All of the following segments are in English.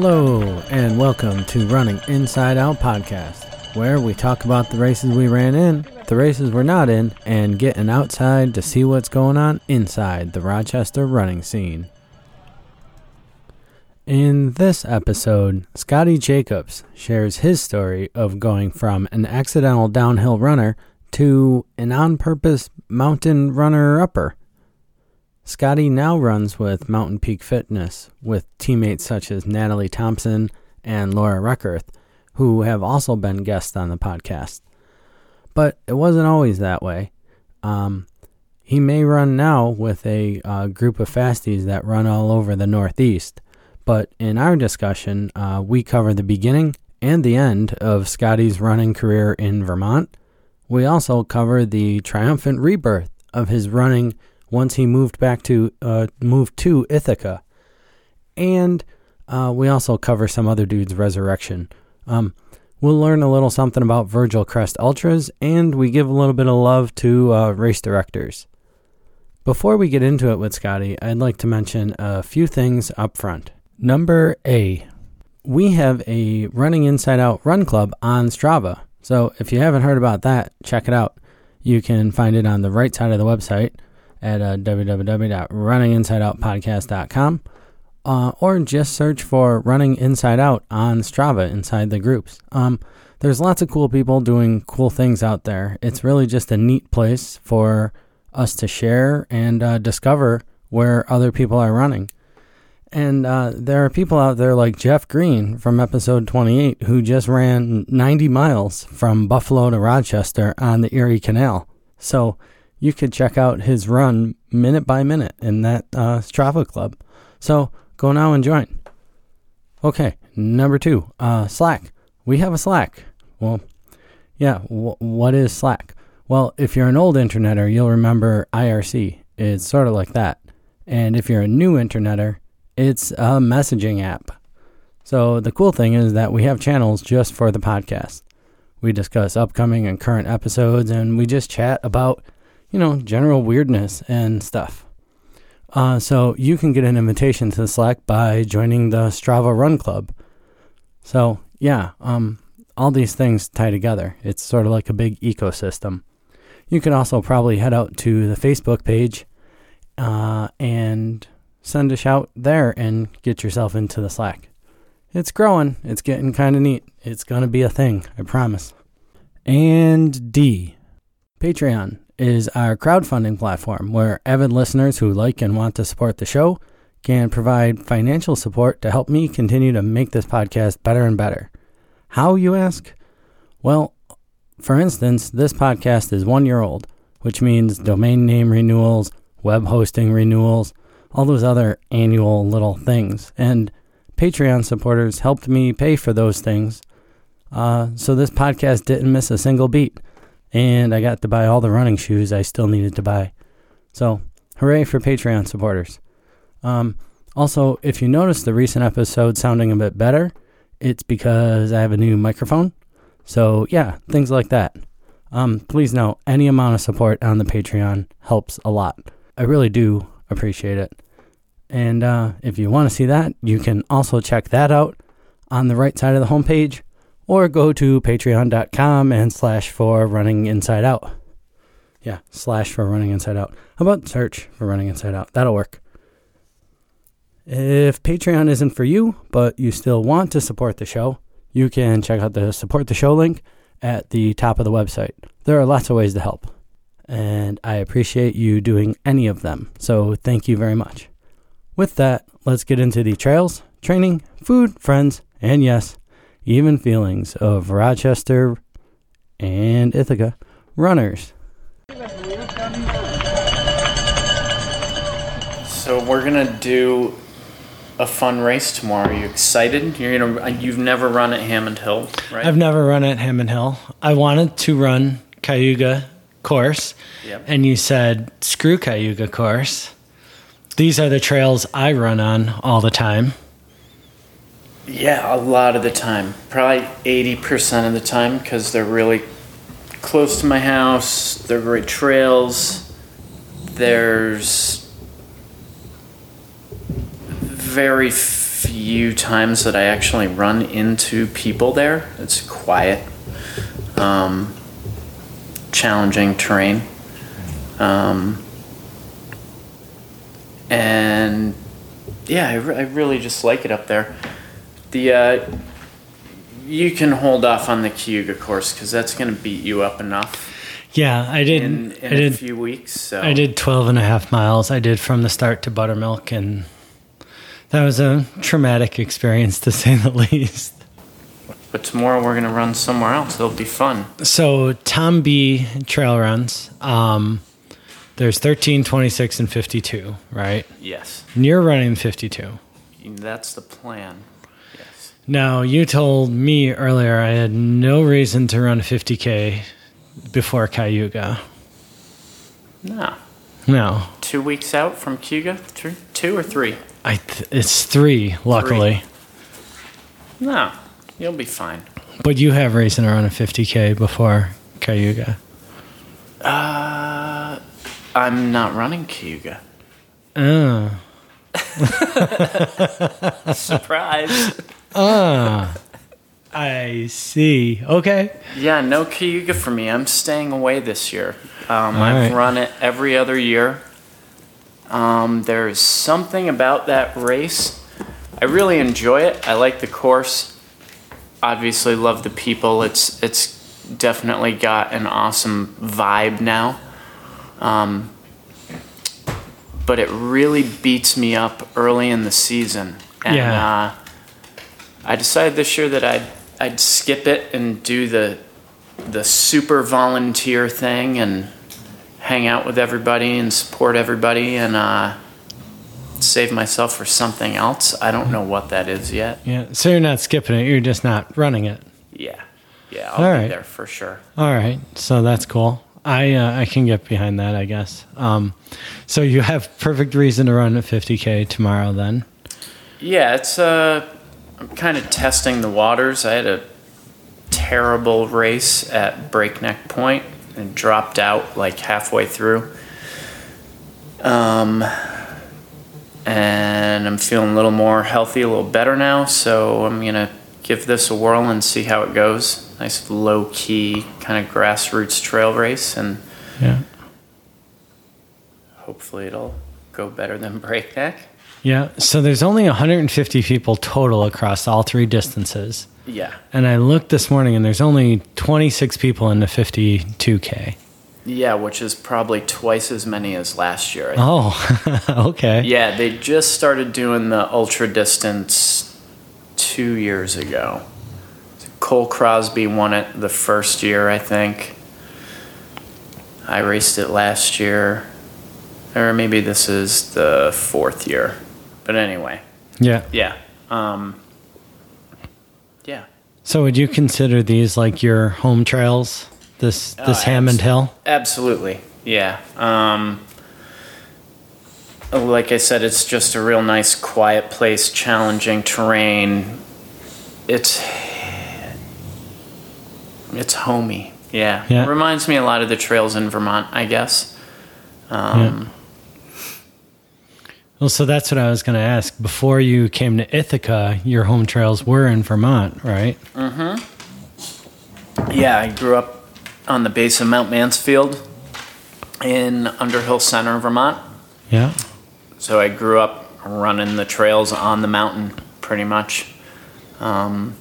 Hello, and welcome to Running Inside Out Podcast, where we talk about the races we ran in, the races we're not in, and getting outside to see what's going on inside the Rochester running scene. In this episode, Scotty Jacobs shares his story of going from an accidental downhill runner to an on purpose mountain runner upper. Scotty now runs with Mountain Peak Fitness with teammates such as Natalie Thompson and Laura Reckerth, who have also been guests on the podcast. But it wasn't always that way. Um, he may run now with a uh, group of fasties that run all over the Northeast. But in our discussion, uh, we cover the beginning and the end of Scotty's running career in Vermont. We also cover the triumphant rebirth of his running once he moved back to uh, moved to Ithaca, and uh, we also cover some other dude's resurrection. Um, we'll learn a little something about Virgil Crest Ultras, and we give a little bit of love to uh, race directors. Before we get into it with Scotty, I'd like to mention a few things up front. Number A, we have a Running Inside Out Run Club on Strava. So if you haven't heard about that, check it out. You can find it on the right side of the website at uh, www.runninginsideoutpodcast.com uh, or just search for Running Inside Out on Strava inside the groups. Um, there's lots of cool people doing cool things out there. It's really just a neat place for us to share and uh, discover where other people are running. And uh, there are people out there like Jeff Green from episode 28 who just ran 90 miles from Buffalo to Rochester on the Erie Canal. So you could check out his run minute by minute in that uh, Strava club. So go now and join. Okay, number two, uh, Slack. We have a Slack. Well, yeah, w- what is Slack? Well, if you're an old interneter, you'll remember IRC. It's sort of like that. And if you're a new interneter, it's a messaging app. So the cool thing is that we have channels just for the podcast. We discuss upcoming and current episodes, and we just chat about you know, general weirdness and stuff. Uh, so you can get an invitation to the Slack by joining the Strava Run Club. So yeah, um, all these things tie together. It's sort of like a big ecosystem. You can also probably head out to the Facebook page uh, and send a shout there and get yourself into the Slack. It's growing. It's getting kind of neat. It's going to be a thing, I promise. And D, Patreon is our crowdfunding platform where avid listeners who like and want to support the show can provide financial support to help me continue to make this podcast better and better. How, you ask? Well, for instance, this podcast is one year old, which means domain name renewals, web hosting renewals, all those other annual little things. And Patreon supporters helped me pay for those things. Uh, so this podcast didn't miss a single beat and I got to buy all the running shoes I still needed to buy. So, hooray for Patreon supporters. Um, also, if you notice the recent episode sounding a bit better, it's because I have a new microphone. So, yeah, things like that. Um, please know any amount of support on the Patreon helps a lot. I really do appreciate it. And uh, if you want to see that, you can also check that out on the right side of the homepage or go to patreon.com and slash for running inside out. Yeah, slash for running inside out. How about search for running inside out? That'll work. If Patreon isn't for you, but you still want to support the show, you can check out the support the show link at the top of the website. There are lots of ways to help, and I appreciate you doing any of them. So thank you very much. With that, let's get into the trails, training, food, friends, and yes, even feelings of Rochester and Ithaca runners. So we're gonna do a fun race tomorrow. Are you excited? You're gonna. Uh, you've never run at Hammond Hill, right? I've never run at Hammond Hill. I wanted to run Cayuga course, Yep. and you said screw Cayuga course. These are the trails I run on all the time. Yeah, a lot of the time. Probably 80% of the time because they're really close to my house. They're great trails. There's very few times that I actually run into people there. It's quiet, um, challenging terrain. Um, and yeah, I, re- I really just like it up there. The uh, you can hold off on the Cayuga course because that's going to beat you up enough Yeah, I did. in, I in a few weeks. So I did 12 and a half miles. I did from the start to Buttermilk, and that was a traumatic experience to say the least. But tomorrow we're gonna run somewhere else. It'll be fun. So, Thom B trail runs. Um, there's 13, 26, and 52, right? Yes, And you're running 52. that's the plan. Now, you told me earlier I had no reason to run 50K before Cayuga. No, No, two weeks out from Cuga. Three, two or three. I th- it's three, luckily. No, you'll be fine. But you have reason to run a 50K before Cayuga. Uh, I'm not running Cayuga. Oh. Surprise. Ah. I see. Okay. yeah, no Cayuga for me. I'm staying away this year. Um, I've right. run it every other year. Um, there's something about that race. I really enjoy it. I like the course. Obviously, love the people. It's it's definitely got an awesome vibe now. Um, but it really beats me up early in the season. And Yeah. uh, I decided this year that I'd I'd skip it and do the the super volunteer thing and hang out with everybody and support everybody and uh, save myself for something else. I don't know what that is yet. Yeah. So you're not skipping it. You're just not running it. Yeah, yeah, I'll All be right. there for sure. All right. So that's cool. I uh, I can get behind that. I guess. Um, so you have perfect reason to run a 50k tomorrow. Then. Yeah, it's uh, I'm kind of testing the waters. I had a terrible race at Breakneck Point and dropped out like halfway through. Um, and I'm feeling a little more healthy, a little better now. So I'm gonna give this a whirl and see how it goes. Nice low key kind of grassroots trail race, and Yeah. hopefully it'll go better than Breakneck. Yeah. So there's only 150 people total across all three distances. Yeah. And I looked this morning, and there's only 26 people in the 52k. Yeah, which is probably twice as many as last year. Oh, okay. Yeah, they just started doing the ultra distance two years ago. Cole Crosby won it the first year, I think. I raced it last year. Or maybe this is the fourth year. But anyway, Yeah. yeah. Um, yeah. So would you consider these like your home trails? This Oh, this Hammond abs- Hill? Absolutely, yeah. Um, like I said, it's just a real nice, quiet place, challenging terrain. It's it's homey, yeah. Yeah. Reminds me a lot of the trails in Vermont, I guess. Um, Well, so that's what I was going to ask. Before you came to Ithaca, your home trails were in Vermont, right? Mhm. Yeah, I grew up on the base of Mount Mansfield in Underhill Center, Vermont. Yeah. So I grew up running the trails on the mountain pretty much. Um,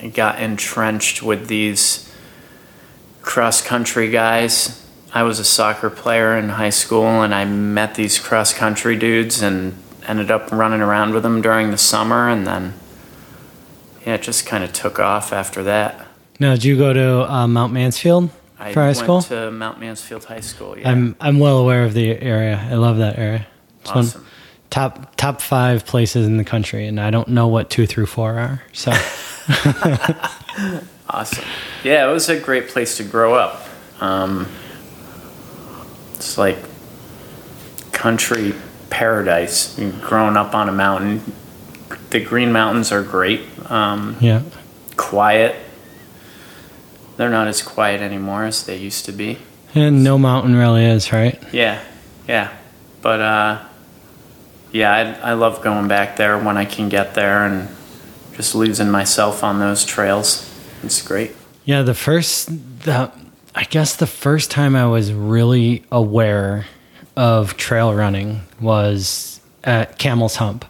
I got entrenched with these cross country guys. I was a soccer player in high school and I met these cross country dudes and ended up running around with them during the summer and then yeah, it just kind of took off after that. Now, did you go to uh, Mount Mansfield I for high went school? to Mount Mansfield High School. Yeah. I'm I'm well aware of the area. I love that area. It's one- awesome. top top five places in the country, and I don't know what two through four are. So Awesome. Yeah, it was a great place to grow up. Um, it's like country paradise. Mean, growing up on a mountain, the Green Mountains are great. Um, yeah, quiet. They're not as quiet anymore as they used to be. and no mountain really is right. Yeah, yeah. But uh, yeah, I, I love going back there when I can get there and just losing myself on those trails. It's great. Yeah, the first, the, I guess the first time I was really aware of trail running was at Camel's Hump.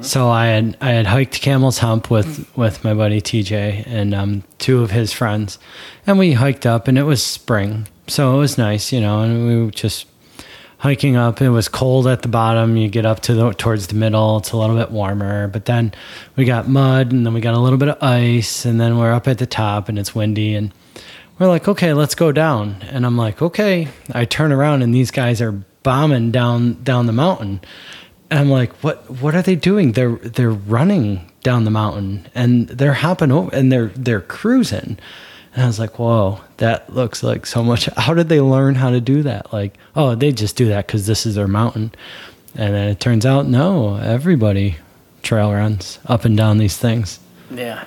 So I had I had hiked Camel's Hump with with my buddy TJ and um, two of his friends, and we hiked up, and it was spring, so it was nice, you know, and we were just hiking up. It was cold at the bottom. You get up to the towards the middle, it's a little bit warmer, but then we got mud, and then we got a little bit of ice, and then we're up at the top, and it's windy, and we're like, okay, let's go down, and I'm like, okay. I turn around, and these guys are bombing down down the mountain. And I'm like, what? What are they doing? They're they're running down the mountain and they're hopping over and they're they're cruising. And I was like, whoa, that looks like so much. How did they learn how to do that? Like, oh, they just do that because this is their mountain. And then it turns out, no, everybody trail runs up and down these things. Yeah.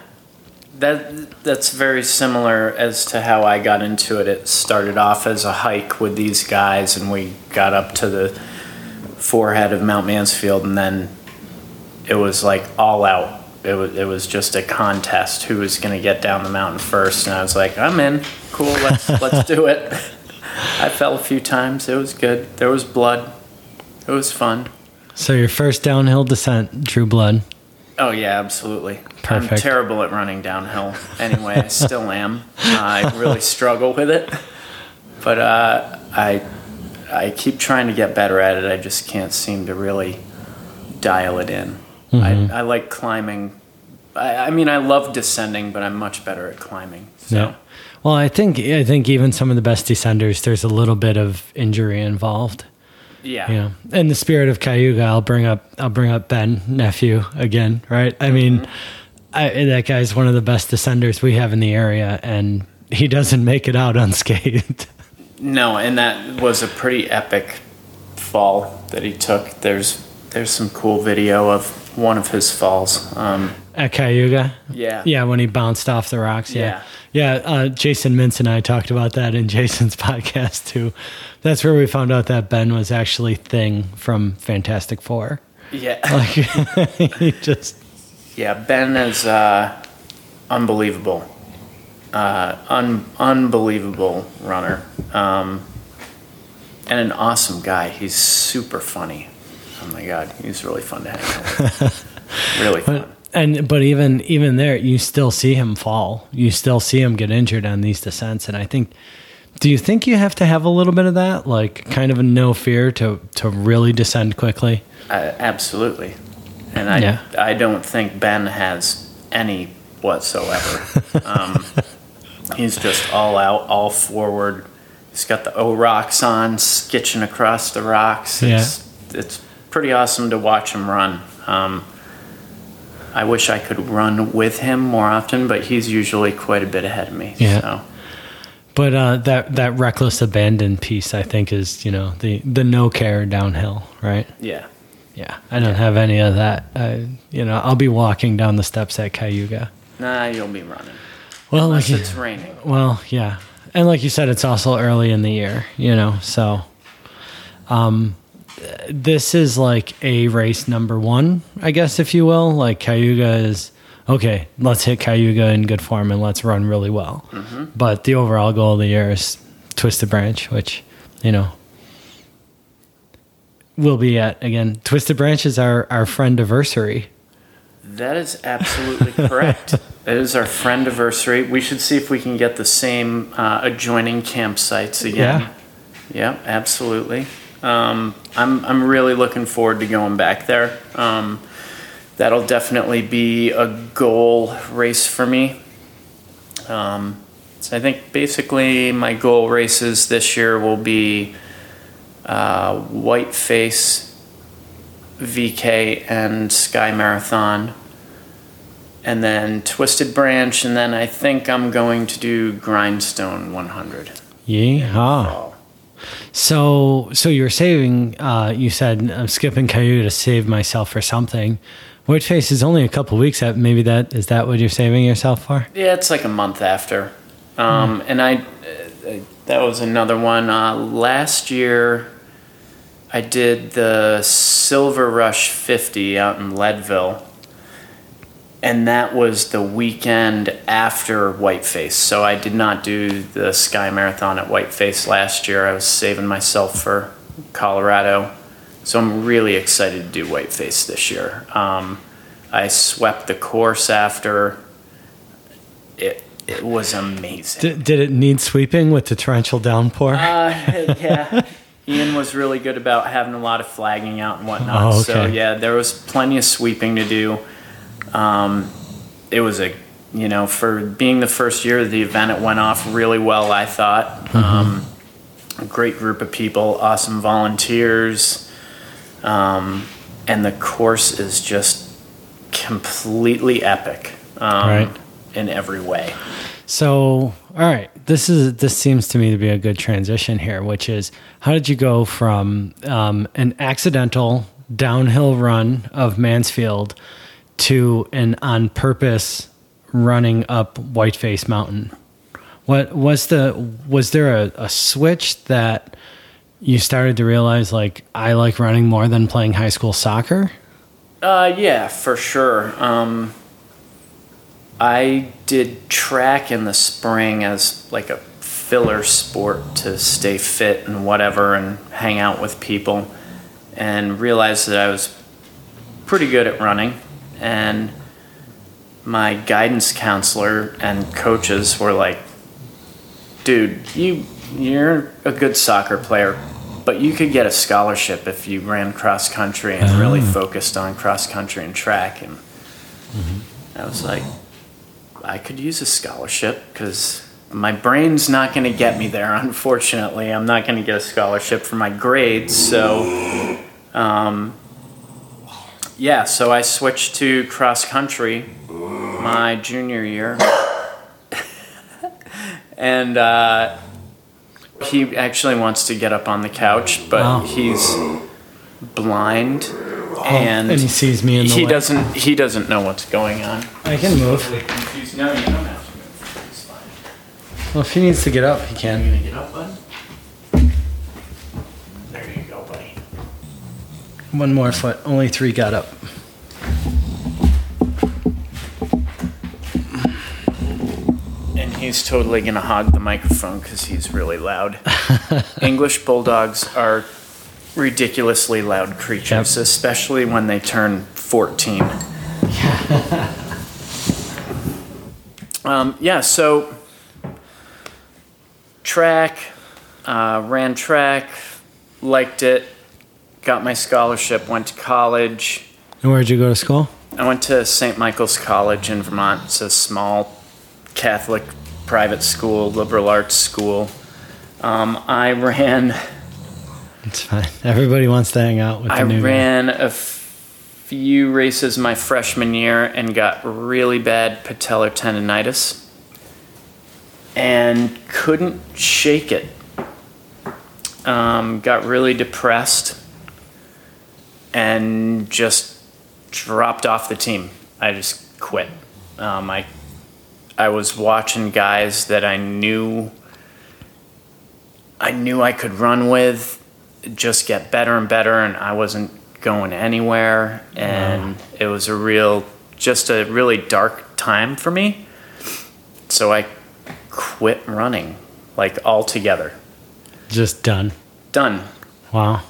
That that's very similar as to how I got into it. It started off as a hike with these guys and we got up to the forehead of Mount Mansfield and then it was like all out. It was it was just a contest who was going to get down the mountain first and I was like, I'm in. Cool, let's let's do it. I fell a few times. It was good. There was blood. It was fun. So your first downhill descent drew blood. Oh yeah, absolutely. I'm terrible at running downhill. Anyway, I still am. I really struggle with it, but uh, I I keep trying to get better at it. I just can't seem to really dial it in. Mm-hmm. I, I like climbing. I, I mean, I love descending, but I'm much better at climbing. So. Yeah. Well, I think I think even some of the best descenders, there's a little bit of injury involved. Yeah. Yeah. In the spirit of Cayuga, I'll bring up I'll bring up Ben Nephew again, right? I mean, I, that guy's one of the best descenders we have in the area, and he doesn't make it out unscathed. No, and that was a pretty epic fall that he took. There's there's some cool video of one of his falls. Um, At Cayuga, yeah. yeah, when he bounced off the rocks, yeah, yeah. uh, Jason Mintz and I talked about that in Jason's podcast too. That's where we found out that Ben was actually Thing from Fantastic Four. Yeah. Like he just Yeah, Ben is uh, unbelievable. Uh, un- unbelievable runner. Um, and an awesome guy. He's super funny. Oh my God, he's really fun to hang out with. really fun. But and but even even there, you still see him fall. You still see him get injured on these descents, and I think. Do you think you have to have a little bit of that, like kind of a no fear to to really descend quickly? Uh, absolutely. And I, Yeah. I don't think Ben has any whatsoever. um, he's just all out, all forward. He's got the O rocks on, skitching across the rocks. It's, it's pretty awesome to watch him run. Um, I wish I could run with him more often, but he's usually quite a bit ahead of me. Yeah. So. But uh, that that reckless abandon piece, I think, is you know the the no care downhill, right? Yeah. Yeah, I don't have any of that. I, you know, I'll be walking down the steps at Cayuga. Nah, you'll be running. Well, Unless like, it's raining. well, yeah, and like you said, it's also early in the year, you know. So, um, this is like a race number one, I guess, if you will. Like Cayuga is okay. Let's hit Cayuga in good form and let's run really well. But the overall goal of the year is Twisted Branch, which you know will be at again. Twisted Branch is our our friend anniversary. That is absolutely correct. It is our friend anniversary. We should see if we can get the same uh, adjoining campsites again. Yeah, absolutely. Um, I'm I'm really looking forward to going back there. Um, that'll definitely be a goal race for me. Um, so I think basically my goal races this year will be uh, Whiteface, VK, and Sky Marathon, and then Twisted Branch, and then I think I'm going to do Grindstone 100. Yeehaw. So, so you're saving. Uh, you said I'm skipping Cayuga to save myself for something. Whiteface is only a couple weeks out. Maybe that is that what you're saving yourself for? Yeah, it's like a month after. Um, And I, uh, that was another one. Uh, last year, I did the Silver Rush 50 out in Leadville. And that was the weekend after Whiteface. So I did not do the Sky Marathon at Whiteface last year. I was saving myself for Colorado. So I'm really excited to do Whiteface this year. Um, I swept the course after. It, it was amazing. Did, did it need sweeping with the torrential downpour? Uh, yeah. Ian was really good about having a lot of flagging out and whatnot. Oh, okay. So yeah, there was plenty of sweeping to do. Um, it was a, you know, for being the first year of the event, it went off really well. I thought. Um, a great group of people, awesome volunteers, um, and the course is just completely epic. Um, Right. In every way. So, all right, this is this seems to me to be a good transition here, which is how did you go from um, an accidental downhill run of Mansfield to an on purpose running up Whiteface Mountain? What was the was there a, a switch that you started to realize like I like running more than playing high school soccer? Uh, yeah, for sure. Um, I did track in the spring as like a filler sport to stay fit and whatever and hang out with people and realized that I was pretty good at running. And my guidance counselor and coaches were like dude you you're a good soccer player but you could get a scholarship if you ran cross country and really ah. focused on cross country and track. And mm-hmm. I was like I could use a scholarship because my brain's not going to get me there. Unfortunately, I'm not going to get a scholarship for my grades. So, um, yeah, so I switched to cross country my junior year, and uh, he actually wants to get up on the couch, but Wow. he's blind. And, and he sees me in the he way. doesn't he doesn't know what's going on. I can move. No, you don't have to move. It's fine. Well, if he needs to get up, he can. You gonna get up, bud? There you go, buddy. One more foot. Only three got up. And he's totally gonna hog the microphone because he's really loud. English bulldogs are ridiculously loud creatures, especially when they turn 14. um, yeah, so track, uh, ran track, liked it, got my scholarship, went to college. And where'd you go to school? I went to St. Michael's College in Vermont. It's a small Catholic private school, liberal arts school. Um, I ran. It's fine. Everybody wants to hang out with the I new guy. ran a few races my freshman year and got really bad patellar tendonitis and couldn't shake it. Um, got really depressed and just dropped off the team. I just quit. Um, I I was watching guys that I knew I knew I could run with just get better and better and I wasn't going anywhere and it was a real just a really dark time for me. So I quit running like altogether. Just done. Done. Wow.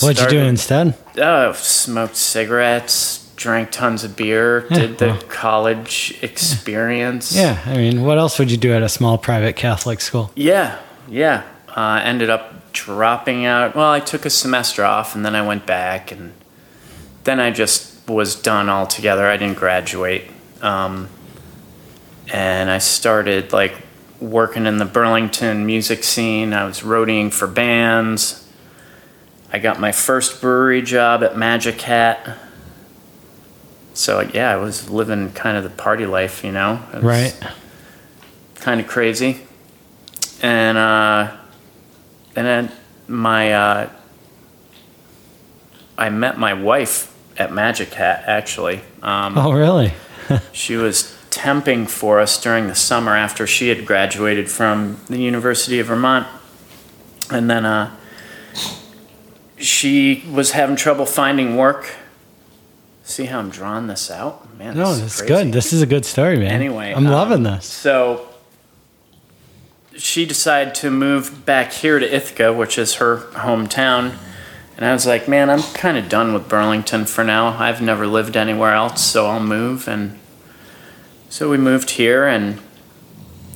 What'd you do instead? Oh, smoked cigarettes, drank tons of beer, did the well. college experience. Yeah, I mean, what else would you do at a small private Catholic school? Yeah, yeah. Uh, ended up dropping out. Well, I took a semester off and then I went back, and then I just was done altogether. I didn't graduate. Um, and I started like working in the Burlington music scene. I was roadieing for bands. I got my first brewery job at Magic Hat. So yeah, I was living kind of the party life, you know. Right. kind of crazy. And uh, and then my uh, I met my wife at Magic Hat actually. Um, Oh, really? She was temping for us during the summer after she had graduated from the University of Vermont, and then uh, she was having trouble finding work. See how I'm drawing this out? Man, No, this is good. This is a good story, man. Anyway, I'm um, loving this. So she decided to move back here to Ithaca, which is her hometown. And I was like, man, I'm kind of done with Burlington for now. I've never lived anywhere else, so I'll move. And so we moved here, and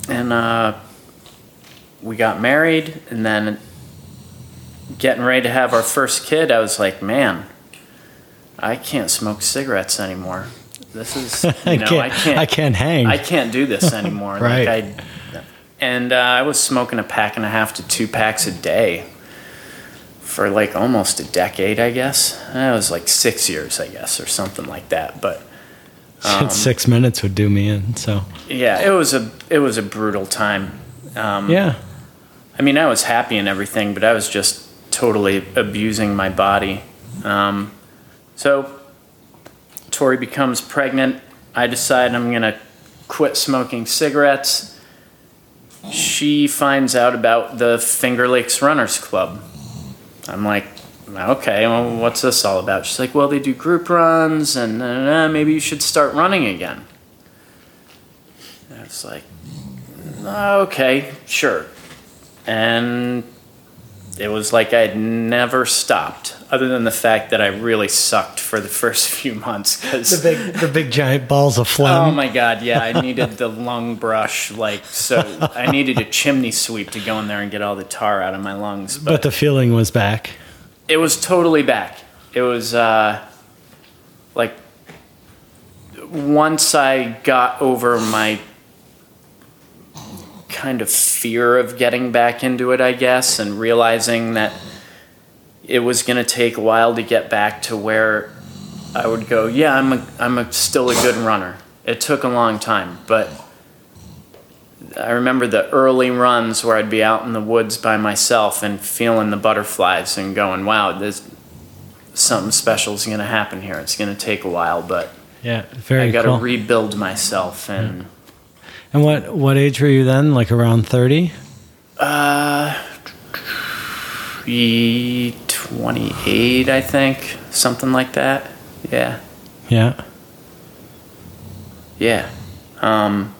and uh, we got married, and then getting ready to have our first kid. I was like, man, I can't smoke cigarettes anymore. This is, you I know, can't, I can't, I can't hang. I can't do this anymore. Right. Like I, and uh, I was smoking a pack and a half to two packs a day for like almost a decade, I guess. That was like six years, I guess, or something like that. But um, Six minutes would do me in. So yeah, it was a it was a brutal time. Um, yeah, I mean, I was happy and everything, but I was just totally abusing my body. Um, so, Tori becomes pregnant. I decide I'm going to quit smoking cigarettes. She finds out about the Finger Lakes Runners Club. I'm like, okay, well, what's this all about? She's like, well, they do group runs, and uh, maybe you should start running again. And I was like, okay, sure. And it was like I'd never stopped, other than the fact that I really sucked for the first few months. Because the big the big giant balls of flame. oh my god, yeah, I needed the lung brush, like so. I needed a chimney sweep to go in there and get all the tar out of my lungs. but the feeling was back. it was totally back. It was uh, like once I got over my kind of fear of getting back into it, I guess, and realizing that it was going to take a while to get back to where I would go, yeah, I'm a, I'm a, still a good runner. It took a long time, but I remember the early runs where I'd be out in the woods by myself and feeling the butterflies and going, wow, this something special is going to happen here. It's going to take a while, but Yeah, very I got to cool. rebuild myself and and what what age were you then? Like around thirty? uh, 28, I think, something like that. Yeah, Yeah. yeah. Um,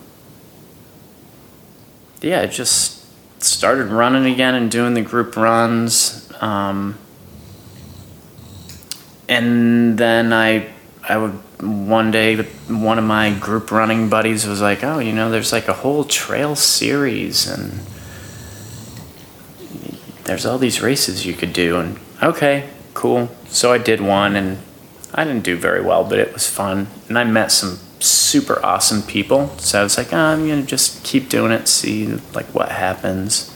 yeah, I just started running again and doing the group runs. Um, and then I, I would one day one of my group running buddies was like, "Oh, you know, there's like a whole trail series and there's all these races you could do." And okay, cool. So I did one and I didn't do very well, but it was fun. And I met some super awesome people. So I was like, oh, I'm going to just keep doing it, see like what happens.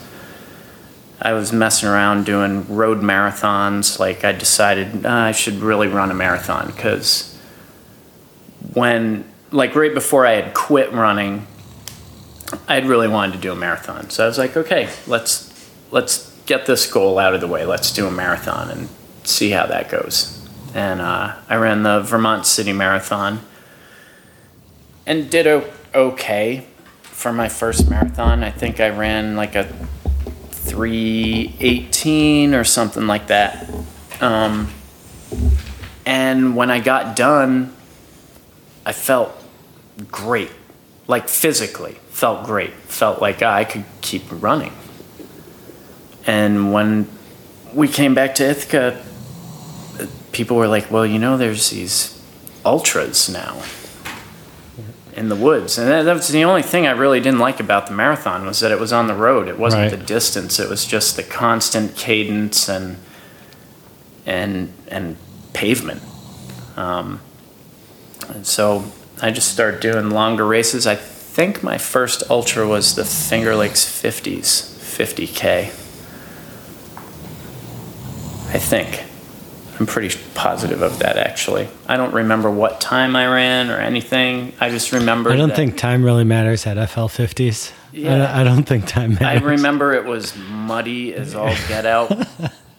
I was messing around doing road marathons. Like I decided "Ah, I should really run a marathon because when, like right before I had quit running, I'd really wanted to do a marathon. So I was like, okay, let's let's get this goal out of the way. Let's do a marathon and see how that goes. And uh, I ran the Vermont City Marathon and did okay for my first marathon. I think I ran like a 318 or something like that. Um, and when I got done, I felt great. Like physically, felt great. Felt like I could keep running. And when we came back to Ithaca, people were like, well, you know, there's these ultras now in the woods. And that, that was the only thing I really didn't like about the marathon was that it was on the road. It wasn't Right. the distance. It was just the constant cadence and and and pavement. Um, and so I just started doing longer races. I think my first ultra was the Finger Lakes 50s, 50k. I think. I'm pretty positive of that actually. I don't remember what time I ran or anything. I just remember I don't that- think time really matters at FL fifties. Yeah. I, don't- I don't think time matters. I remember it was muddy as all get out.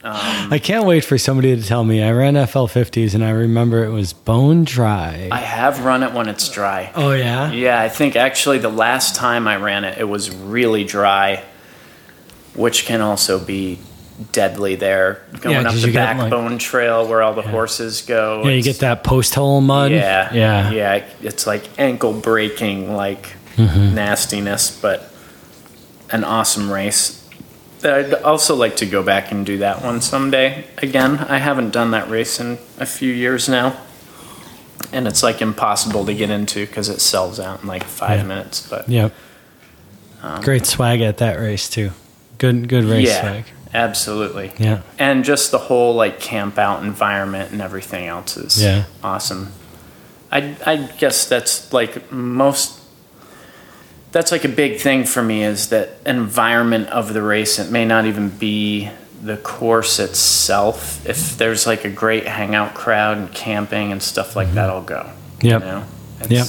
I can't wait for somebody to tell me I ran FL fifties and I remember it was bone dry. I have run it when it's dry. oh yeah. Yeah, I think actually the last time I ran it, it was really dry, which can also be deadly there. Going Yeah, up the get, like- backbone trail where all the horses go. Yeah, you get that post hole mud. Yeah, Yeah. yeah. It's like ankle breaking, like Mm-hmm. nastiness, but an awesome race. I'd also like to go back and do that one someday again. I haven't done that race in a few years now, and it's like impossible to get into because it sells out in like five Yeah. minutes. But Yep. Great swag at that race too. Good good race yeah, swag. Absolutely. Yeah. and just the whole like camp out environment and everything else is Yeah. awesome. I I guess that's like most. That's like a big thing for me is that environment of the race. It may not even be the course itself. If there's like a great hangout crowd and camping and stuff like that, I'll go. Mm-hmm. Yep. You know? Yep.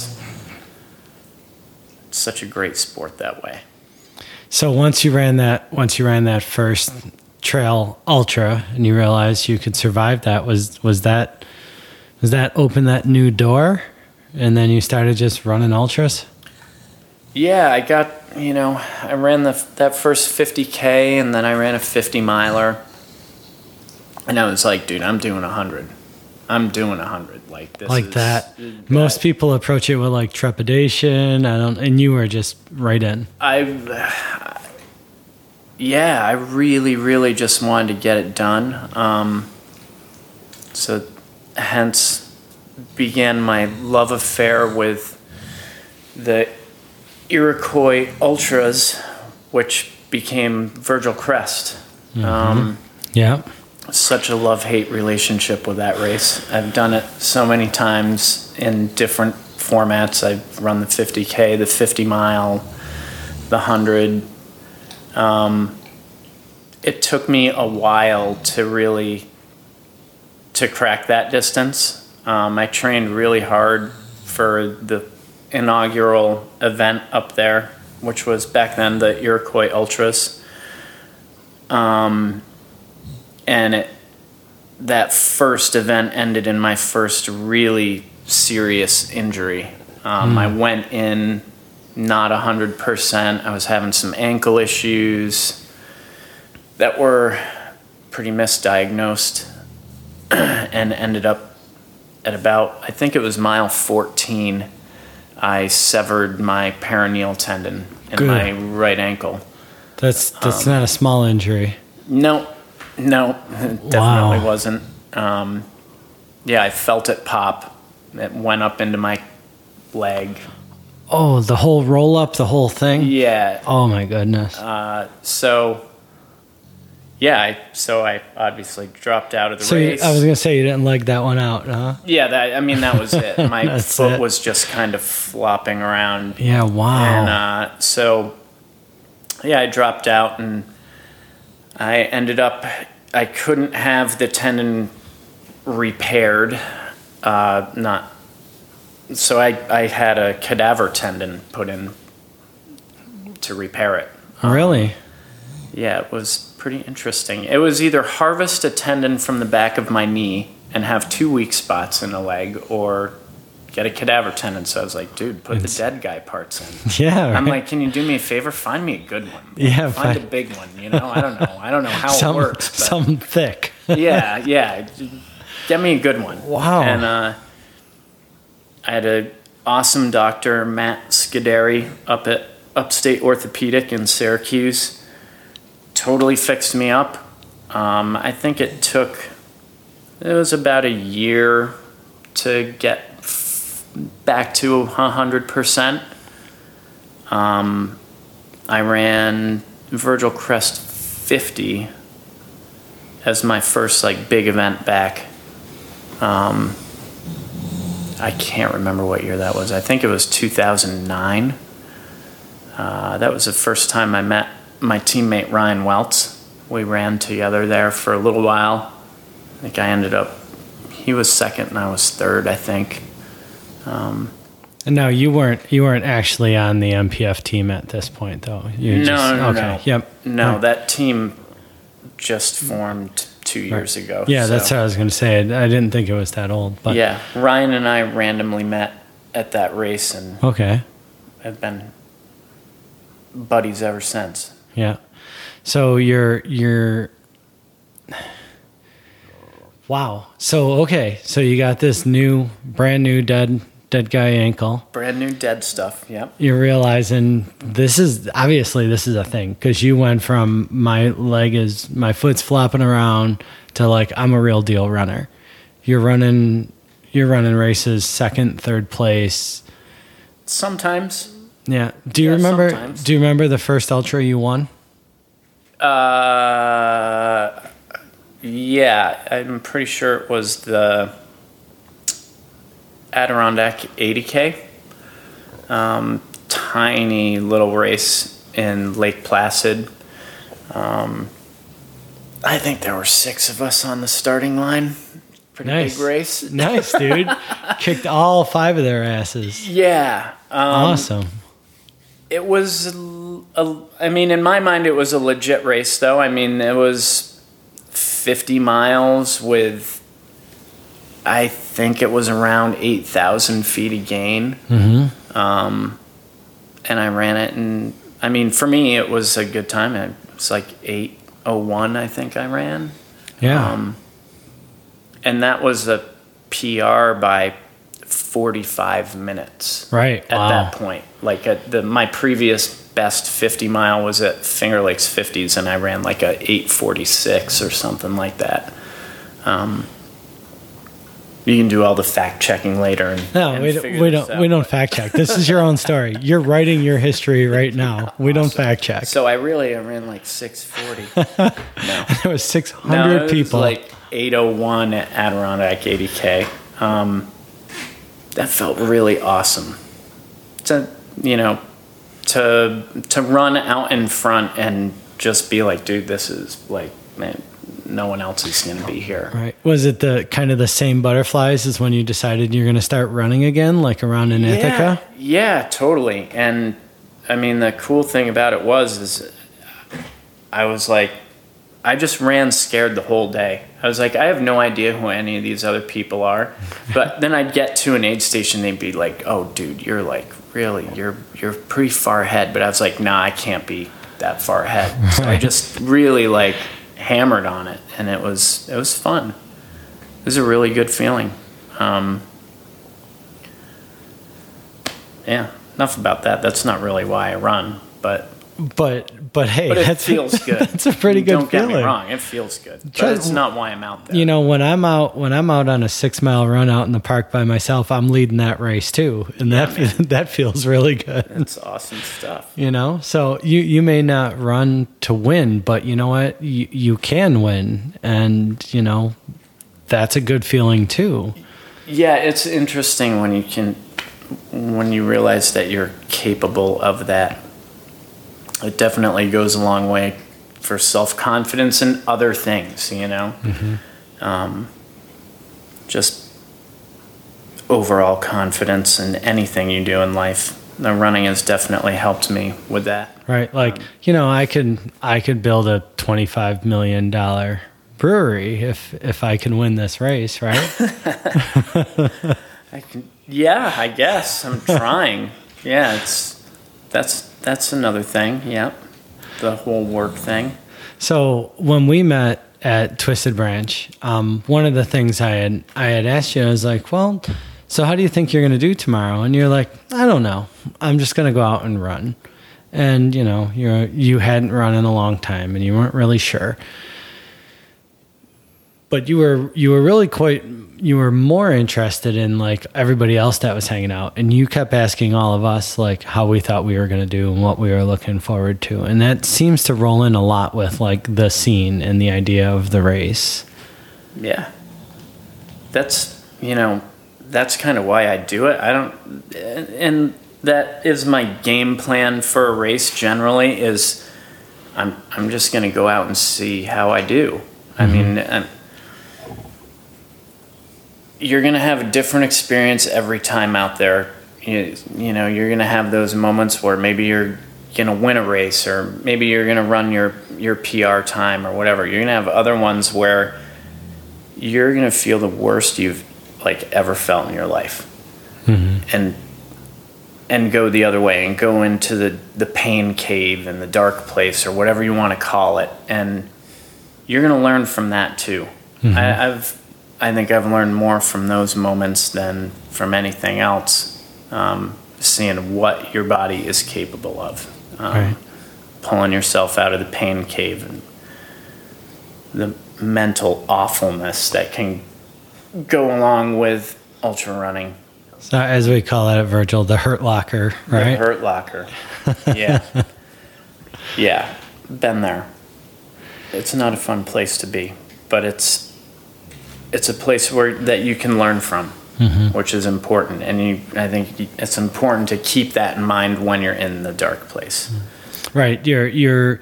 It's such a great sport that way. So once you ran that once you ran that first trail ultra and you realized you could survive that was was that was that open that new door and then you started just running ultras? Yeah, I got you know I ran the that first 50k and then I ran a 50 miler, and I was like, dude, I'm doing hundred. I'm doing a hundred like this. like is- that. Most people approach it with like trepidation. I don't and you were just right in. I yeah, I really really just wanted to get it done. Um, so hence began my love affair with the Iroquois Ultras, which became Virgil Crest. Um, Yeah. Such a love hate relationship with that race. I've done it so many times in different formats. I've run the 50K, the 50 mile, the 100. Um, it took me a while to really to crack that distance. Um, I trained really hard for the inaugural event up there, which was back then the Iroquois Ultras. Um, and it, that first event ended in my first really serious injury. Um, I went in not 100%. I was having some ankle issues that were pretty misdiagnosed and ended up at about, I think it was mile 14. I severed my peroneal tendon in Good. my right ankle. That's that's not a small injury. No, no, it definitely Wow. wasn't. Um, yeah, I felt it pop. It went up into my leg. Oh, the whole roll up, the whole thing. Yeah. Oh my goodness. Uh, so, yeah, I, so I obviously dropped out of the so you, race. I was gonna say you didn't leg that one out, huh? yeah, that, I mean that was it. My foot it. was just kind of flopping around Yeah. Wow. And uh, so, yeah, I dropped out and I ended up, I couldn't have the tendon repaired. Uh, not, so I, I had a cadaver tendon put in to repair it. really? Yeah, it was pretty interesting. It was either harvest a tendon from the back of my knee and have two weak spots in a leg or get a cadaver tendon. So I was like, dude, put It's- the dead guy parts in. Yeah. I'm like, can you do me a favor? Find me a good one. Yeah, Find a big one. You know, I don't know. I don't know how some it works. But some thick. yeah, yeah. Get me a good one. Wow. And uh, I had a awesome doctor, Matt Scuderi, up at Upstate Orthopedic in Syracuse. Totally fixed me up. Um, I think it took it was about a year to get back to hundred percent. Um, I ran Virgil Crest 50 as my first like big event back. Um, I can't remember what year that was. I think it was 2009. Uh, that was the first time I met my teammate Ryan Welts. We ran together there for a little while. I think I ended up, he was second and I was third, I think. Um, And no, you weren't you weren't actually on the MPF team at this point, though. You No, just, no, okay. no. Yep. no, Right. that team just formed two years ago. Yeah, that's what I was going to say. I didn't think it was that old, but yeah, Ryan and I randomly met at that race and okay. have been buddies ever since. Yeah. So you're you're Wow. So okay, so you got this new, brand new dead dead guy ankle. Brand new dead stuff. Yep. You're realizing this is obviously this is a thing because you went from my leg is my foot's flopping around to like I'm a real deal runner. You're running, you're running races second, third place. Sometimes. Yeah. Do you Yeah, remember? sometimes. Do you remember the first ultra you won? Uh, yeah, I'm pretty sure it was the Adirondack 80K. Um, tiny little race in Lake Placid. Um, I think there were six of us on the starting line. Pretty Nice. big race. Nice, dude. Kicked all five of their asses. Yeah. Um, Awesome. It was, a, a- I mean, in my mind, it was a legit race, though. I mean, it was 50 miles with, I think it was around 8,000 feet of gain. Mm-hmm. Um, and I ran it, and I mean, for me, it was a good time. It was like 801, I think I ran. Yeah. Um, and that was a PR by 45 minutes right. at wow. that point. Like at the my previous best 50 mile was at Finger Lakes 50s, and I ran like a 846 or something like that. Um, you can do all the fact checking later. And, No, and we, don't, we don't. out. We don't fact check. This is your own story. You're writing your history right now. We don't fact check. So I really I ran like 640. no, there was 600 no, it was people. like 801 at Adirondack 80k. Um, that felt really awesome. To you know, to to run out in front and just be like, dude, this is like, man, no one else is gonna be here. right. Was it the kind of the same butterflies as when you decided you're going to start running again, like around in Yeah, Ithaca? yeah, totally. And I mean, the cool thing about it was, is I was like, I just ran scared the whole day. I was like, I have no idea who any of these other people are. But then I'd get to an aid station, they'd be like, "Oh, dude, you're like really, you're you're pretty far ahead." But I was like, "Nah, I can't be that far ahead." So I just really like hammered on it, and it was it was fun. It was a really good feeling. Um, yeah, enough about that. That's not really why I run, but But but hey, but it that's feels good. That's a pretty good Don't get feeling. me wrong, it feels good. But Try- it's not why I'm out there. You know, when I'm out when I'm out on a six mile run out in the park by myself, I'm leading that race too, and that that feels really good. it's awesome stuff. You know, so you you may not run to win, but you know what, you you can win, and you know, that's a good feeling too. Yeah, it's interesting when you can when you realize that you're capable of that. It definitely goes a long way for self confidence and other things. You know, um, just overall confidence in anything you do in life. The running has definitely helped me with that. Right. Like, you know, I could I could build a twenty five million dollar brewery if if I can win this race, right? I can, yeah, I guess I'm trying. yeah, it's that's that's another thing. Yep, the whole work thing. so when we met at Twisted Branch, um, one of the things I had I had asked you, I was like, Well, so how do you think you're gonna do tomorrow? And you're like, I don't know. I'm just gonna go out and run. And, you know, you're you hadn't run in a long time and you weren't really sure. But you were you were really quite you were more interested in like everybody else that was hanging out and you kept asking all of us like how we thought we were going to do and what we were looking forward to and that seems to roll in a lot with like the scene and the idea of the race Yeah, that's you know that's kind of why I do it. I don't, and that is my game plan for a race. Generally, is I'm I'm just going to go out and see how I do. I mm-hmm. mean. You're going to have a different experience every time out there. You, you know, you're going to have those moments where maybe you're going to win a race or maybe you're going to run your, your PR time or whatever. You're going to have other ones where you're going to feel the worst you've like ever felt in your life. Mm-hmm. And and go the other way and go into the, the pain cave and the dark place or whatever you want to call it. And you're going to learn from that too. Mm-hmm. I, I've I think I've learned more from those moments than from anything else. Um, seeing what your body is capable of, um, Right. pulling yourself out of the pain cave, and the mental awfulness that can go along with ultra running. So as we call it at Virgil, the hurt locker, right? The hurt locker. Yeah. yeah. Been there. It's not a fun place to be, but it's it's a place where that you can learn from, mm-hmm. which is important. And you, I think it's important to keep that in mind when you're in the dark place. Mm-hmm. Right. You're you're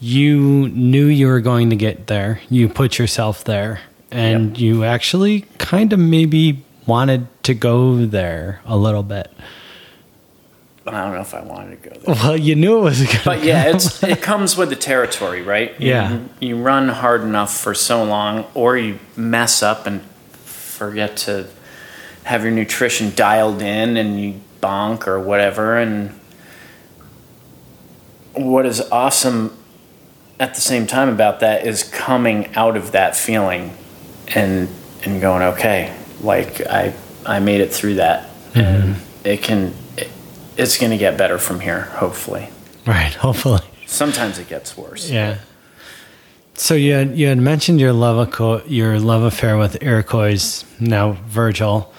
you knew you were going to get there. You put yourself there and Yep. you actually kind of maybe wanted to go there a little bit. But I don't know if I wanted to go there. Well, you knew it was going But yeah, it's it comes with the territory, right? You- Yeah. You, run hard enough for so long, or you mess up and forget to have your nutrition dialed in, and you bonk or whatever. And what is awesome at the same time about that is coming out of that feeling and and going, okay, like I I made it through that, and it can. It, it's going to get better from here, hopefully. Right, hopefully. Sometimes it gets worse. Yeah. So you had, you had mentioned your love aco- your love affair with Iroquois, now Virgil,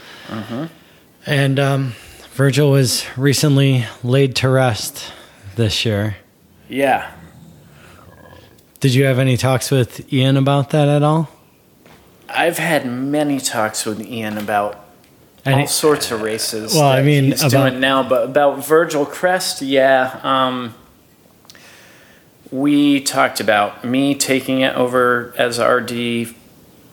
and um, Virgil was recently laid to rest this year. Yeah. Did you have any talks with Ian about that at all? I've had many talks with Ian about Any- all sorts of races. Well, I mean, he's about- doing now, but about Virgil Crest, yeah. Um, we talked about me taking it over as RD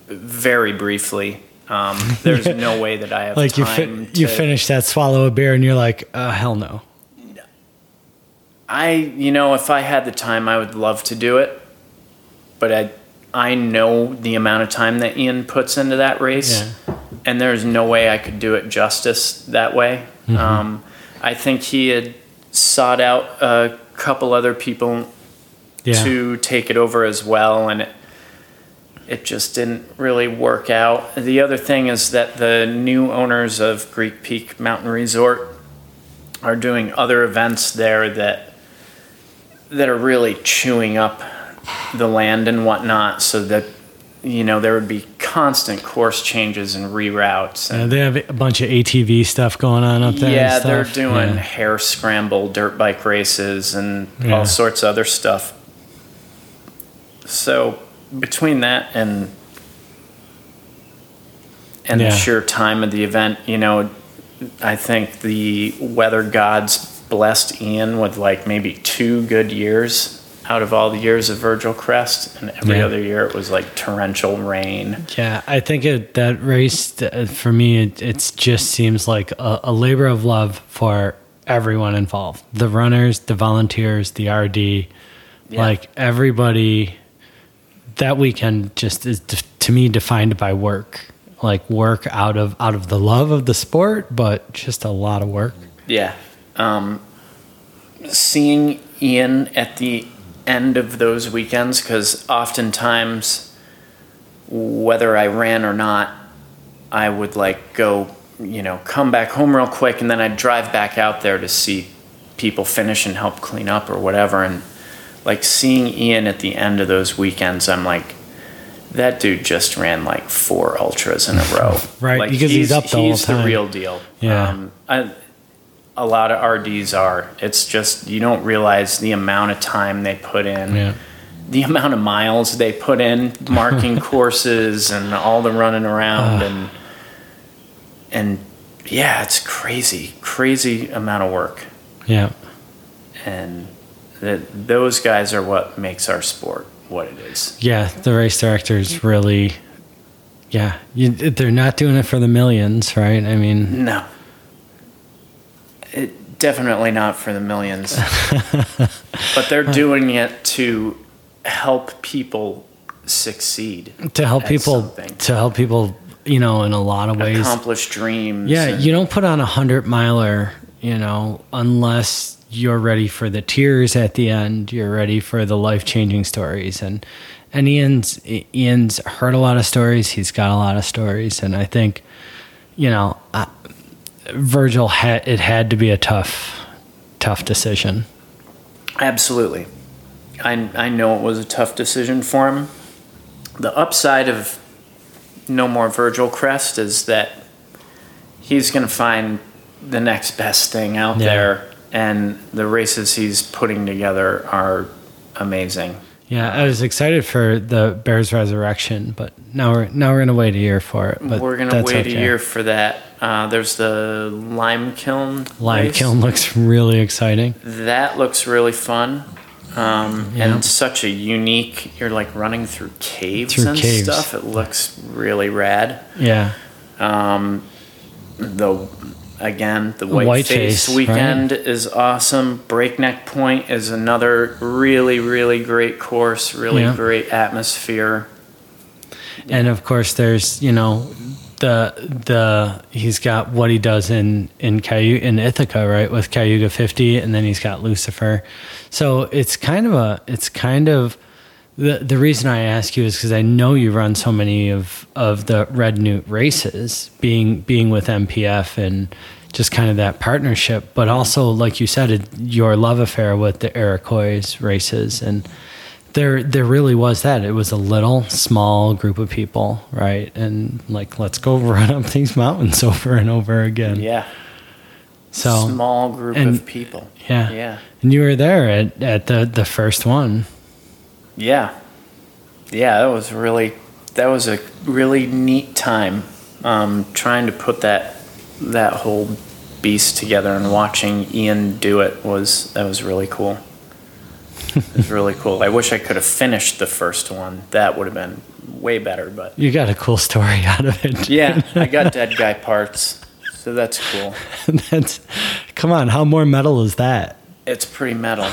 very briefly. Um, there's no way that I have like you fi- you finish that swallow a beer and you're like, uh, hell no. I, you know, if I had the time, I would love to do it, but I, I know the amount of time that Ian puts into that race, Yeah. And there's no way I could do it justice that way. Mm-hmm. Um, I think he had sought out a couple other people Yeah. to take it over as well, and it, it just didn't really work out. The other thing is that the new owners of Greek Peak Mountain Resort are doing other events there that that are really chewing up the land and whatnot, so that you know there would be constant course changes and reroutes. And, they have a bunch of ATV stuff going on up there. and yeah, they're doing Yeah. hare scramble, dirt bike races, and Yeah. all sorts of other stuff. So between that and and Yeah. the sheer time of the event, you know, I think the weather gods blessed Ian with like maybe two good years out of all the years of Virgil Crest, and every Yeah. other year it was like torrential rain. Yeah, I think it, that race uh, for me, it it's just seems like a, a labor of love for everyone involved the runners, the volunteers, the RD. Yeah. Like everybody, that weekend just is to me defined by work. Like work out of out of the love of the sport, but just a lot of work. Yeah. Um, seeing Ian at the end of those weekends, because oftentimes, whether I ran or not, I would like go, you know, come back home real quick and then I'd drive back out there to see people finish and help clean up or whatever. And like seeing Ian at the end of those weekends, I'm like, that dude just ran like four ultras in a row. Right, Like, because he's up the whole time. he's the real deal. Yeah. Um, I, a lot of RDs are. It's just you don't realize the amount of time they put in, Yeah. the amount of miles they put in, marking courses and all the running around ah. and and yeah, it's crazy, crazy amount of work. Yeah. And that those guys are what makes our sport what it is. Yeah, the race directors really, yeah, you, they're not doing it for the millions, right? I mean, No. It, definitely not for the millions. but they're doing it to help people succeed. to help people, something. to help people, you know, in a lot of ways. Accomplish dreams. Yeah, and- you don't put on a hundred miler, you know, unless you're ready for the tears at the end. You're ready for the life changing stories, and and Ian's Ian's heard a lot of stories. He's got a lot of stories, and I think, you know, Virgil had it had to be a tough, tough decision. Absolutely. I, I know it was a tough decision for him. The upside of no more Virgil Crest is that he's going to find the next best thing out Yeah. there, and the races he's putting together are amazing. Yeah, I was excited for the Bears Resurrection, but now we're now we're gonna wait a year for it. But We're going to that's wait okay. a year for that. Uh, there's the Lime Kiln. Lime race. Kiln looks really exciting. That looks really fun. Um, Yeah. And such a unique, you're like running through caves Through and caves. stuff. It looks really rad. Yeah, Um, the again the white, White face, Face, weekend is awesome. Breakneck Point is another really really great course. Really Yeah. great atmosphere. and of course there's you know the the he's got what he does in in Cayu in Ithaca right with Cayuga 50, and then he's got Lucifer. So it's kind of a it's kind of the the reason I ask you is because I know you run so many of of the Red Newt races, being being with MPF and just kind of that partnership, but also like you said, your love affair with the Iroquois races, and there there really was that. It was a little small group of people, right? And like, let's go run up these mountains over and over again. Yeah. So small group and- of people. yeah, Yeah. And you were there at at the the first one. Yeah. Yeah, that was really that was a really neat time. Um, trying to put that that whole beast together and watching Ian do it was that was really cool. it was really cool. I wish I could have finished the first one. That would have been way better, but You got a cool story out of it. yeah, I got dead guy parts. So that's cool. That's come on. How more metal is that? it's pretty metal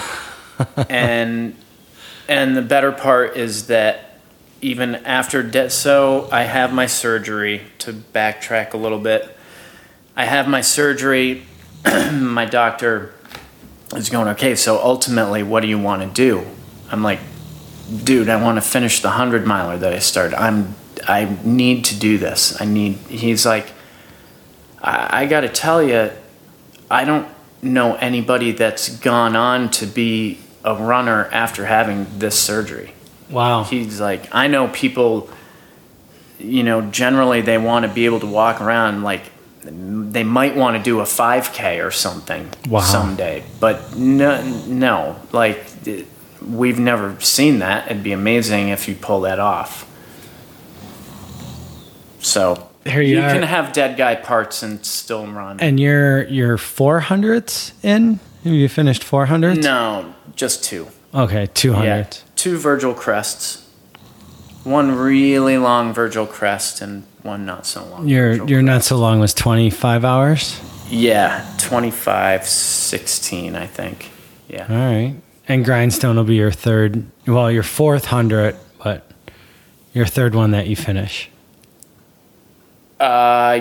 and and the better part is that even after de- so i have my surgery to backtrack a little bit i have my surgery my doctor is going okay so ultimately what do you want to do i'm like dude i want to finish the 100 miler that i started i'm i need to do this i need he's like i, I got to tell you I don't know anybody that's gone on to be a runner after having this surgery. Wow. He's like, I know people, you know, generally they want to be able to walk around like they might want to do a 5K or something Wow. someday, but no, no, like we've never seen that. It'd be amazing if you pull that off. So Here you are. can have dead guy parts and still run. and you're you're four hundredths in. Have you finished four hundredths? No, just two. Okay, two Yeah, two Virgil crests. One really long Virgil crest and one not so long. Your Virgil your not so long was twenty five hours. Yeah, 25, 16, I think. Yeah. All right. And grindstone will be your third. Well, your fourth hundred, but your third one that you finish. Uh,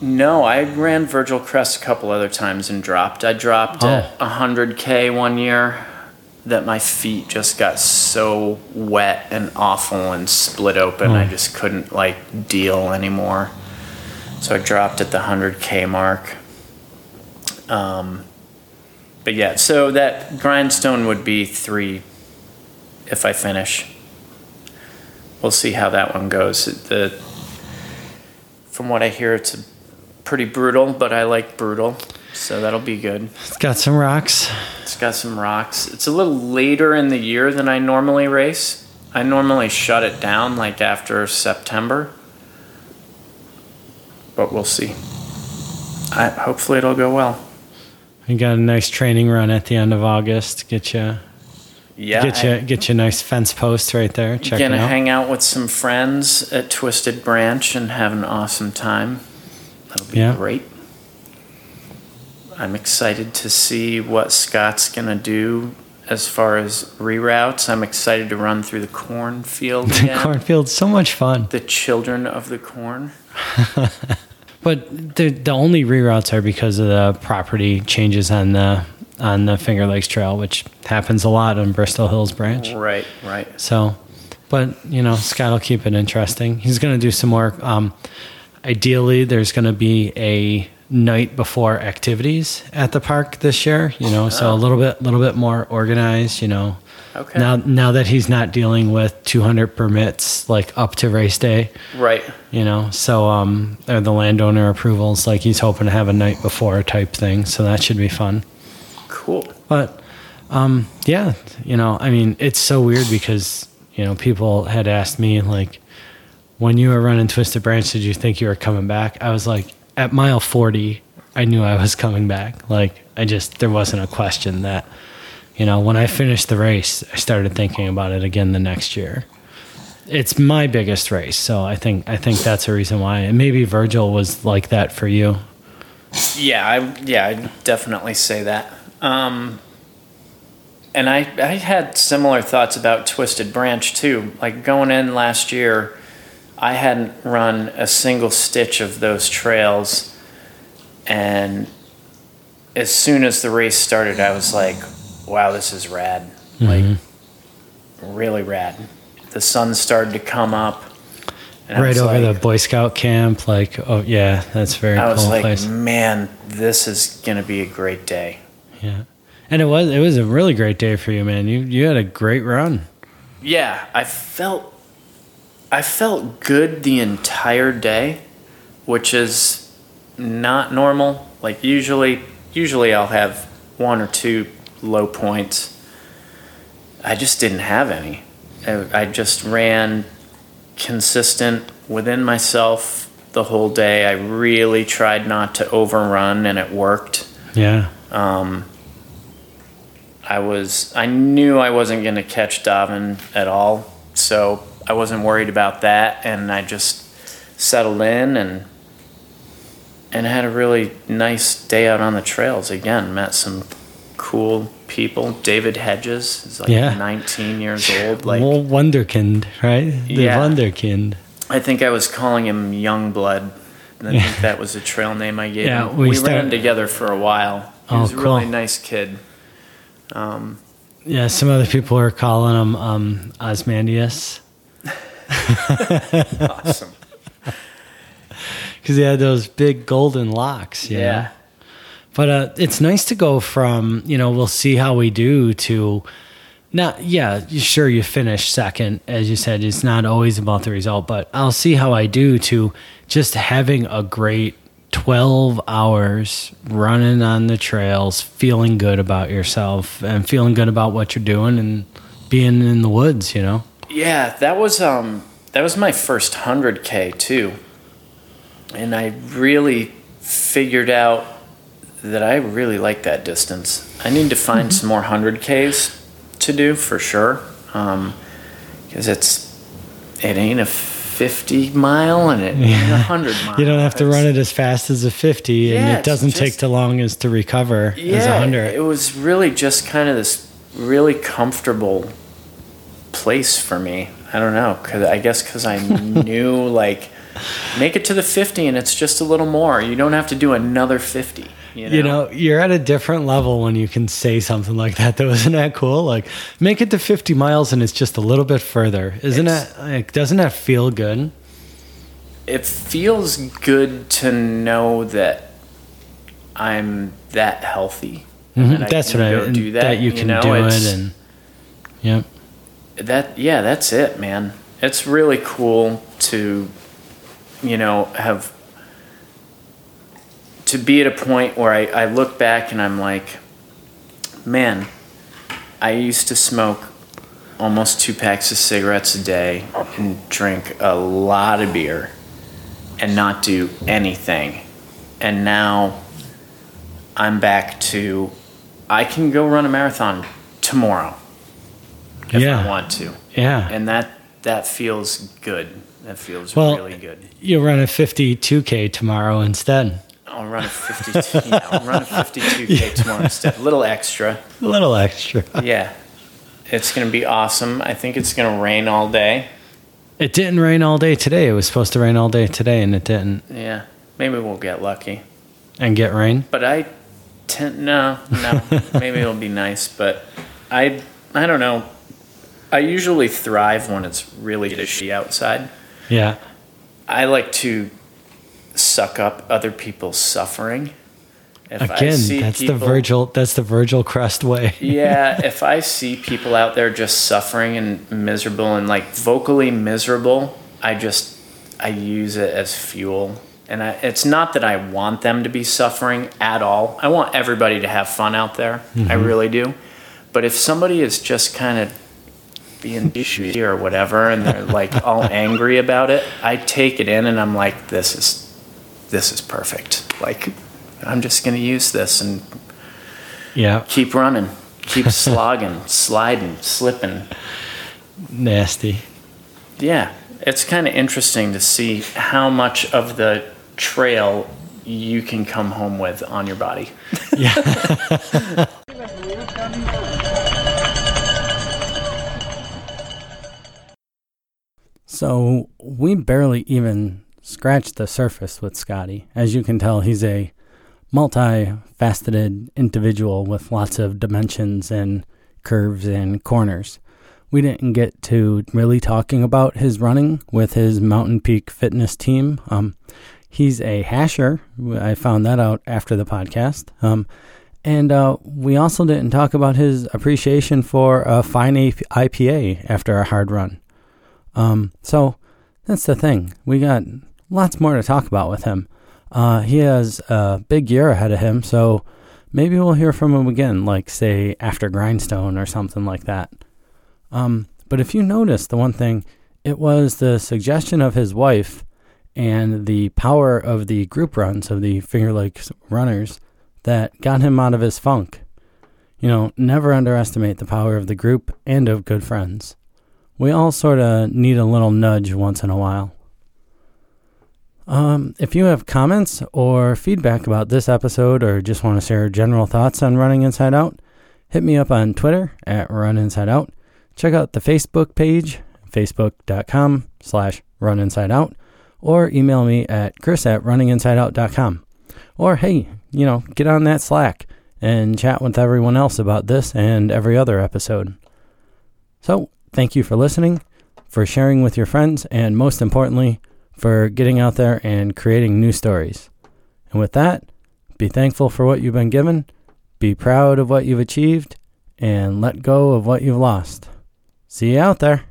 no, I ran Virgil Crest a couple other times and dropped. I dropped at 100K one year that my feet just got so wet and awful and split open. I Oh. just couldn't like deal anymore. So I dropped at the 100K mark. Um, but yeah, so that grindstone would be three if I finish. We'll see how that one goes. The from what I hear, it's pretty brutal, but I like brutal, so that'll be good. It's got some rocks. It's got some rocks. It's a little later in the year than I normally race. I normally shut it down like after September, but we'll see. I, hopefully, it'll go well. You got a nice training run at the end of August. Get you Yeah, get you get you a nice fence post right there. Check it gonna out. hang out with some friends at Twisted Branch and have an awesome time. That'll be Yeah. great. I'm excited to see what Scott's gonna do as far as reroutes. I'm excited to run through the cornfield again. Cornfield's so much fun. the children of the corn. But the the only reroutes are because of the property changes on the on the Finger Lakes Trail, which happens a lot on Bristol Hills Branch. Right, right. So but you know, Scott will keep it interesting. He's going to do some more. Um, ideally, there's going to be a night before activities at the park this year. You know, so a little bit, little bit more organized. You know, Okay. now now that he's not dealing with 200 permits like up to race day. Right. You know, so um, or the landowner approvals, like he's hoping to have a night before type thing. So that should be fun. Cool. But um, yeah, you know, I mean, it's so weird because you know people had asked me like, when you were running Twisted Branch, did you think you were coming back? I was like, at mile forty, I knew I was coming back. Like, I just there wasn't a question that, you know, when I finished the race, I started thinking about it again the next year. It's my biggest race, so I think I think that's a reason why. And maybe Virgil was like that for you. Yeah, I yeah, I definitely say that. Um, and I I had similar thoughts about Twisted Branch too. Like going in last year, I hadn't run a single stitch of those trails, and as soon as the race started, I was like, "Wow, this is rad! Mm-hmm. Like, really rad." The sun started to come up. right over like- the Boy Scout camp, like oh yeah, that's very I cool was like, place. man, this is gonna be a great day. Yeah, and it was it was a really great day for you, man. You you had a great run. Yeah, I felt I felt good the entire day, which is not normal. Like usually usually I'll have one or two low points. I just didn't have any. I, I just ran consistent within myself the whole day. I really tried not to overrun and it worked. Yeah, Um, I was I knew I wasn't going to catch Davin at all, so I wasn't worried about that, and I just settled in and and had a really nice day out on the trails. Again, met some cool people. David Hedges is like Yeah. 19 years old. Like well, Wonderkind, right? The Yeah. Wonderkind. I think I was calling him Youngblood. And I Yeah. think that was the trail name I gave Yeah, him. we We, start- ran together for a while. He Oh, was a really nice kid. Um, Yeah, some other people are calling him um, Ozymandias awesome. because he had those big golden locks. you know? Yeah. But uh, it's nice to go from, you know, we'll see how we do to not, yeah, sure, you finish second. As you said, it's not always about the result, but I'll see how I do to just having a great 12 hours running on the trails, feeling good about yourself and feeling good about what you're doing and being in the woods, you know? Yeah, that was um that was my first 100k too. And I really figured out that I really like that distance. I need to find some more 100ks to do for sure. Um cuz it's it ain't a 50 mile and it ain't a 100 mile. You don't have to run it as fast as a 50 and it doesn't take just- too long as to recover as a Yeah, 100. it was really just kind of this really comfortable place for me. I don't know, cause I guess because I knew like make it to the fifty and it's just a little more. You don't have to do another fifty. You know, You know, you're at a different level when you can say something like that, though. Isn't that cool? Like, make it to 50 miles and it's just a little bit further. Isn't It's- that, like, doesn't that feel good? it feels good to know that I'm that healthy. that Mhm, That's what I go do that. you can know, do it. And, yep. That yeah that's it man. It's really cool to you know have to be at a point where I, I look back and i'm like man i used to smoke almost two packs of cigarettes a day and drink a lot of beer and not do anything. And now i'm back to i can go run a marathon tomorrow if Yeah. I want to. Yeah. And that that feels good. That feels Well- really good. You'll run a 52K tomorrow instead. I'll run a 52. yeah, I'll run a 52k tomorrow instead. A little extra. A little extra. Yeah, it's gonna be awesome. I think it's gonna rain all day. It didn't rain all day today. It was supposed to rain all day today, and it didn't. Yeah, maybe we'll get lucky. And get rain. But I tend no, no. maybe it'll be nice, but I I don't know. I usually thrive when it's really shitty outside. Yeah. I like to suck up other people's suffering. If Again, that's people, the Virgil. That's the Virgil Crest way. yeah, if I see people out there just suffering and miserable and like vocally miserable, I just I use it as fuel. And I, it's not that I want them to be suffering at all. I want everybody to have fun out there. Mm-hmm. I really do. But if somebody is just kind of being douchey or whatever, and they're like all angry about it, I take it in and I'm like, this is this is perfect. Like I'm just going to use this and yeah, keep running, keep slogging, sliding, slipping. Nasty. Yeah, it's kind of interesting to see how much of the trail you can come home with on your body. Yeah. so we barely even scratched the surface with Scotty. As you can tell, he's a multifaceted individual with lots of dimensions and curves and corners. We didn't get to really talking about his running with his Mountain Peak Fitness team. Um, he's a hasher. I found that out after the podcast. Um, and uh, we also didn't talk about his appreciation for a fine IPA after a hard run. Um, so that's the thing. We got lots more to talk about with him. Uh, he has a big year ahead of him, so maybe we'll hear from him again, like, say, after Grindstone or something like that. Um, but if you notice the one thing, it was the suggestion of his wife and the power of the group runs of the Finger Lakes runners that got him out of his funk. You know, never underestimate the power of the group and of good friends. We all sort of need a little nudge once in a while. Um, if you have comments or feedback about this episode or just want to share general thoughts on Running Inside Out, hit me up on Twitter at Run Inside Out. Check out the Facebook page, facebook.com slash Run Inside Out, or email me at chris at runninginsideout.com. Or hey, you know, get on that Slack and chat with everyone else about this and every other episode. So, thank you for listening, for sharing with your friends, and most importantly, for getting out there and creating new stories. And with that, be thankful for what you've been given, be proud of what you've achieved, and let go of what you've lost. See you out there.